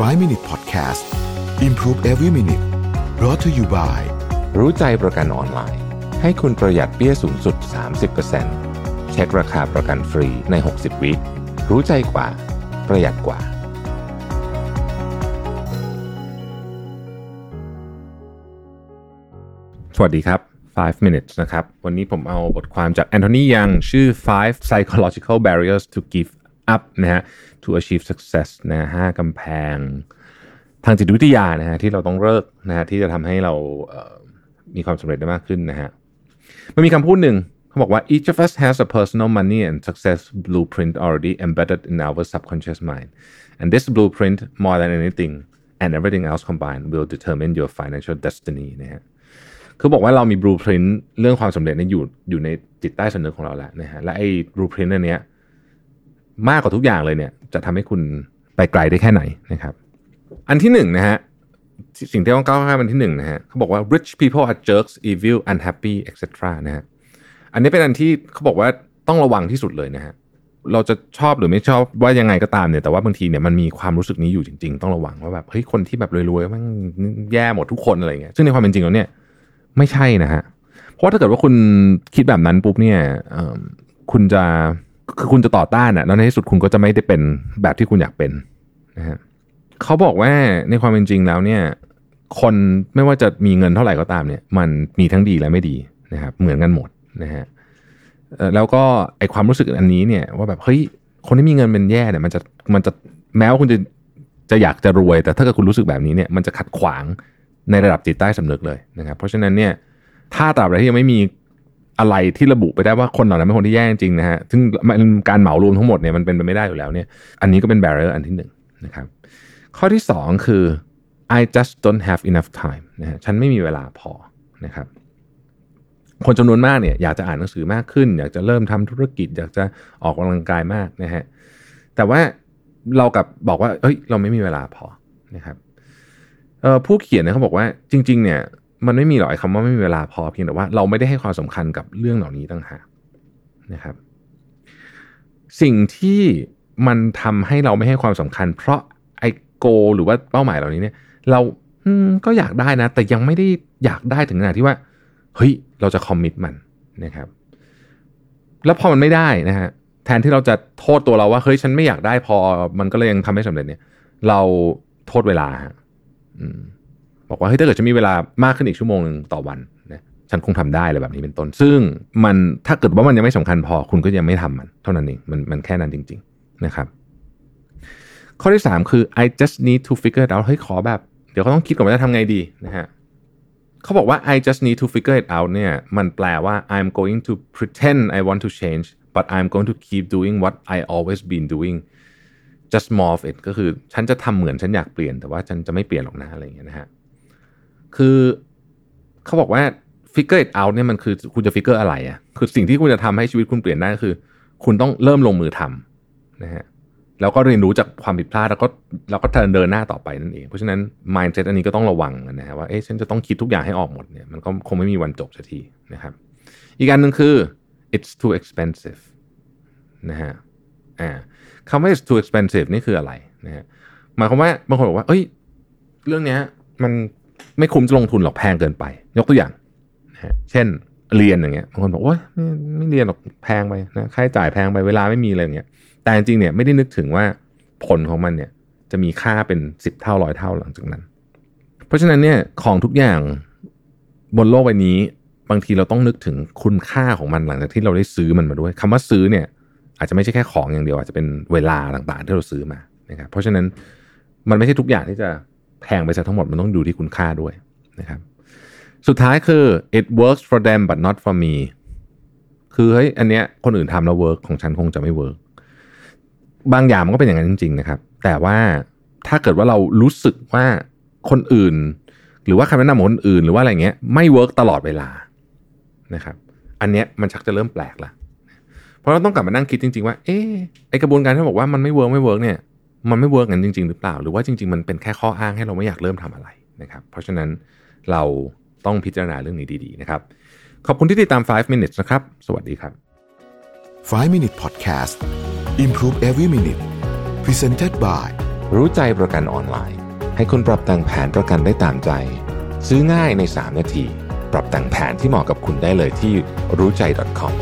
5 Minute Podcast Improve Every Minute brought to you by รู้ใจประกันออนไลน์ ให้คุณประหยัดเปี้ยสูงสุด 30%เช็คราคาประกันฟรีใน 60 วิรู้ใจกว่า ประหยัดกว่า สวัสดีครับ 5 minutes นะครับ วันนี้ผมเอาบทความจากแอนโทนียังชื่อ 5 psychological barriers to give up นะฮะ to achieve success นะห้ากำแพง ทางจิตวิทยานะฮะที่เราต้องเลิกนะฮะที่จะทำให้เรามีความสำเร็จได้มากขึ้นนะฮะมันมีคำพูดหนึ่งเขาบอกว่า each of us has a personal money and success blueprint already embedded in our subconscious mind and this blueprint more than anything and everything else combined will determine your financial destiny นะฮะคือบอกว่าเรามี blueprint เรื่องความสำเร็จเนี่ยอยู่อยู่ในจิตใต้สำนึกของเราแล้วนะฮะและไอ้ blueprint อันเนี้ย มากกว่าทุกอย่างเลยเนี่ย จะทำให้คุณไปไกลได้แค่ไหนนะครับ อันที่หนึ่งนะฮะสิ่งที่ต้องก้าวข้ามอันที่หนึ่งนะฮะเขาบอกว่า rich people are jerks evil unhappy etc นะฮะอันนี้เป็นอันที่เขาบอกว่าต้องระวังที่สุดเลยนะฮะเราจะชอบหรือไม่ชอบว่ายังไงก็ตามเนี่ยแต่ว่าบางทีเนี่ยมันมีความรู้สึกนี้อยู่จริง ๆ ต้องระวังว่าแบบเฮ้ยคนที่แบบรวยๆมันแย่หมดทุกคนอะไรเงี้ยซึ่งในความเป็นจริงแล้วเนี่ย ไม่ใช่นะฮะเพราะว่าถ้าเกิดว่าคุณคิดแบบนั้นปุ๊บเนี่ยคุณจะ คือคุณจะต่อต้านอะแล้วในที่สุดคุณก็จะไม่ได้เป็นแบบที่คุณอยากเป็นนะฮะเขาบอกว่าในความเป็นจริงแล้วเนี่ย คนไม่ว่าจะมีเงินเท่าไหร่ก็ตามเนี่ย มันมีทั้งดีและไม่ดีนะครับ เหมือนกันหมดนะฮะแล้วก็ไอความรู้สึกอันนี้เนี่ย ว่าแบบเฮ้ยคนที่มีเงินเป็นแย่เนี่ย มันจะมันจะแม้ว่าคุณจะจะอยากจะรวย แต่ถ้าเกิดคุณรู้สึกแบบนี้เนี่ยมันจะขัดขวางในระดับจิตใต้สำนึกเลยนะครับ เพราะฉะนั้นเนี่ยถ้าตราบใดที่ยังไม่มี อะไรที่ระบุไปได้ว่าคนเหล่านั้นเป็นคนที่แย่จริงนะฮะ ซึ่งมันการเหมารวมทั้งหมดเนี่ยมันเป็นไปไม่ได้อยู่แล้วเนี่ย อันนี้ก็เป็น barrier อันที่หนึ่งนะครับ ข้อที่สองคือ I just don't have enough time นะฮะ ฉันไม่มีเวลาพอนะครับ คนจำนวนมากเนี่ยอยากจะอ่านหนังสือมากขึ้น อยากจะเริ่มทำธุรกิจ อยากจะออกกำลังกายมากนะฮะ แต่ว่าเรากับบอกว่า เฮ้ย เราไม่มีเวลาพอนะครับผู้เขียนเนี่ยเขาบอกว่าจริง ๆ เนี่ย มันไม่มีหรอกคำว่าไม่มีเวลาพอเพียงแต่ว่าเราไม่ได้ให้ความสำคัญกับเรื่องเหล่านี้ต่างหากนะครับ สิ่งที่มันทำให้เราไม่ให้ความสำคัญ เพราะไอ้โก หรือว่าเป้าหมายเหล่านี้เนี่ย เราก็อยากได้นะ แต่ยังไม่ได้อยากได้ถึงขนาดที่ว่าเฮ้ยเราจะคอมมิตมันนะครับ แล้วพอมันไม่ได้นะฮะแทนที่เราจะโทษตัวเราว่าเฮ้ยฉันไม่อยากได้พอมันก็เลยยังทำไม่สำเร็จเนี่ย เราโทษเวลาฮะอืม บอกว่าเฮ้ยถ้าเกิดจะมีเวลามากขึ้นอีกชั่วโมงหนึ่งต่อวันนะฉันคงทำได้อะไรแบบนี้เป็นต้น ซึ่งมันถ้าเกิดว่ามันยังไม่สำคัญพอคุณก็ยังไม่ทำมัน เท่านั้นเองมันมันแค่นั้นจริง ๆนะครับ ข้อที่ 3 คือ I just need to figure it out เฮ้ยขอแบบ เดี๋ยวเขาต้องคิดก่อนว่าจะทำไงดีนะฮะเขาบอกว่า I just need to figure it out เนี่ยมันแปลว่า I'm going to pretend I want to change but I'm going to keep doing what I always been doing just more of it ก็คือฉันจะทำเหมือนฉันอยากเปลี่ยนแต่ว่าฉันจะไม่เปลี่ยนหรอกนะอะไรอย่างเงี้ยนะฮะ คือเขาบอกว่า figure it out เนี่ยมันคือคุณจะ figure อะไรอะคือสิ่งที่คุณจะทำให้ชีวิตคุณเปลี่ยนได้ก็คือ คุณต้องเริ่มลงมือทำนะฮะแล้วก็เรียนรู้จากความผิดพลาดแล้วก็เราก็เดินหน้าต่อไปนั่นเองเพราะฉะนั้น mindset อันนี้ก็ต้องระวังนะฮะว่าเอ๊ะฉันจะต้องคิดทุกอย่างให้ออกหมดเนี่ยมันก็คงไม่มีวันจบสักทีนะครับ อีกอันหนึ่งคือ it's too expensive นะฮะอ่าคำว่า it's too expensive นี่คืออะไรนะฮะหมายความว่าบางคนบอกว่า เอ้ย เรื่องเนี้ยมัน ไม่คุ้มจะลงทุนหรอกแพงเกินไป ยกตัวอย่างนะเช่นเรียนอย่างเงี้ยบางคนบอกว่าไม่ไม่เรียนหรอกแพงไปนะค่าใช้จ่ายแพงไปเวลาไม่มีอะไรอย่างเงี้ยแต่จริงเนี่ยไม่ได้นึกถึงว่าผลของมันเนี่ยจะมีค่าเป็นสิบเท่าร้อยเท่าหลังจากนั้น เพราะฉะนั้นเนี่ยของทุกอย่างบนโลกใบนี้ บางทีเราต้องนึกถึงคุณค่าของมันหลังจากที่เราได้ซื้อมันมาด้วยคำว่าซื้อเนี่ยอาจจะไม่ใช่แค่ของอย่างเดียวอาจจะเป็นเวลาต่างๆ ที่เราซื้อมานะครับเพราะฉะนั้นมันไม่ใช่ทุกอย่างที่จะ แพงไปซะทั้งหมดมันต้องดูที่คุณค่าด้วยนะครับ สุดท้ายคือ it works for them but not for me คือเฮ้ยอันเนี้ยคนอื่นทำแล้ว work ของฉันคงจะไม่ work บางอย่างมันก็เป็นอย่างนั้นจริง ๆ นะครับ แต่ว่าถ้าเกิดว่าเรารู้สึกว่าคนอื่น หรือว่าคำแนะนำของคนอื่น หรือว่าอะไรเงี้ยไม่ work ตลอดเวลานะครับ อันเนี้ยมันชักจะเริ่มแปลกละเพราะเราต้องกลับมานั่งคิดจริง ๆ ว่า เอ๊ไอกระบวนการที่บอกว่ามันไม่ work ไม่ work เนี่ย มันไม่เวิร์กกันจริง ๆ หรือเปล่า หรือว่าจริง ๆ มันเป็นแค่ข้ออ้างให้เราไม่อยากเริ่มทำอะไรนะครับ เพราะฉะนั้นเราต้องพิจารณาเรื่องนี้ดีๆนะครับ ขอบคุณที่ติดตาม 5 minutes นะครับ สวัสดีครับ 5 Minute Podcast Improve Every Minute Presented by รู้ใจประกันออนไลน์ ให้คุณปรับแต่งแผนประกันได้ตามใจ ซื้อง่ายใน 3 นาที ปรับแต่งแผนที่เหมาะกับคุณได้เลยที่รู้ใจ .com